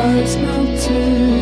fights not to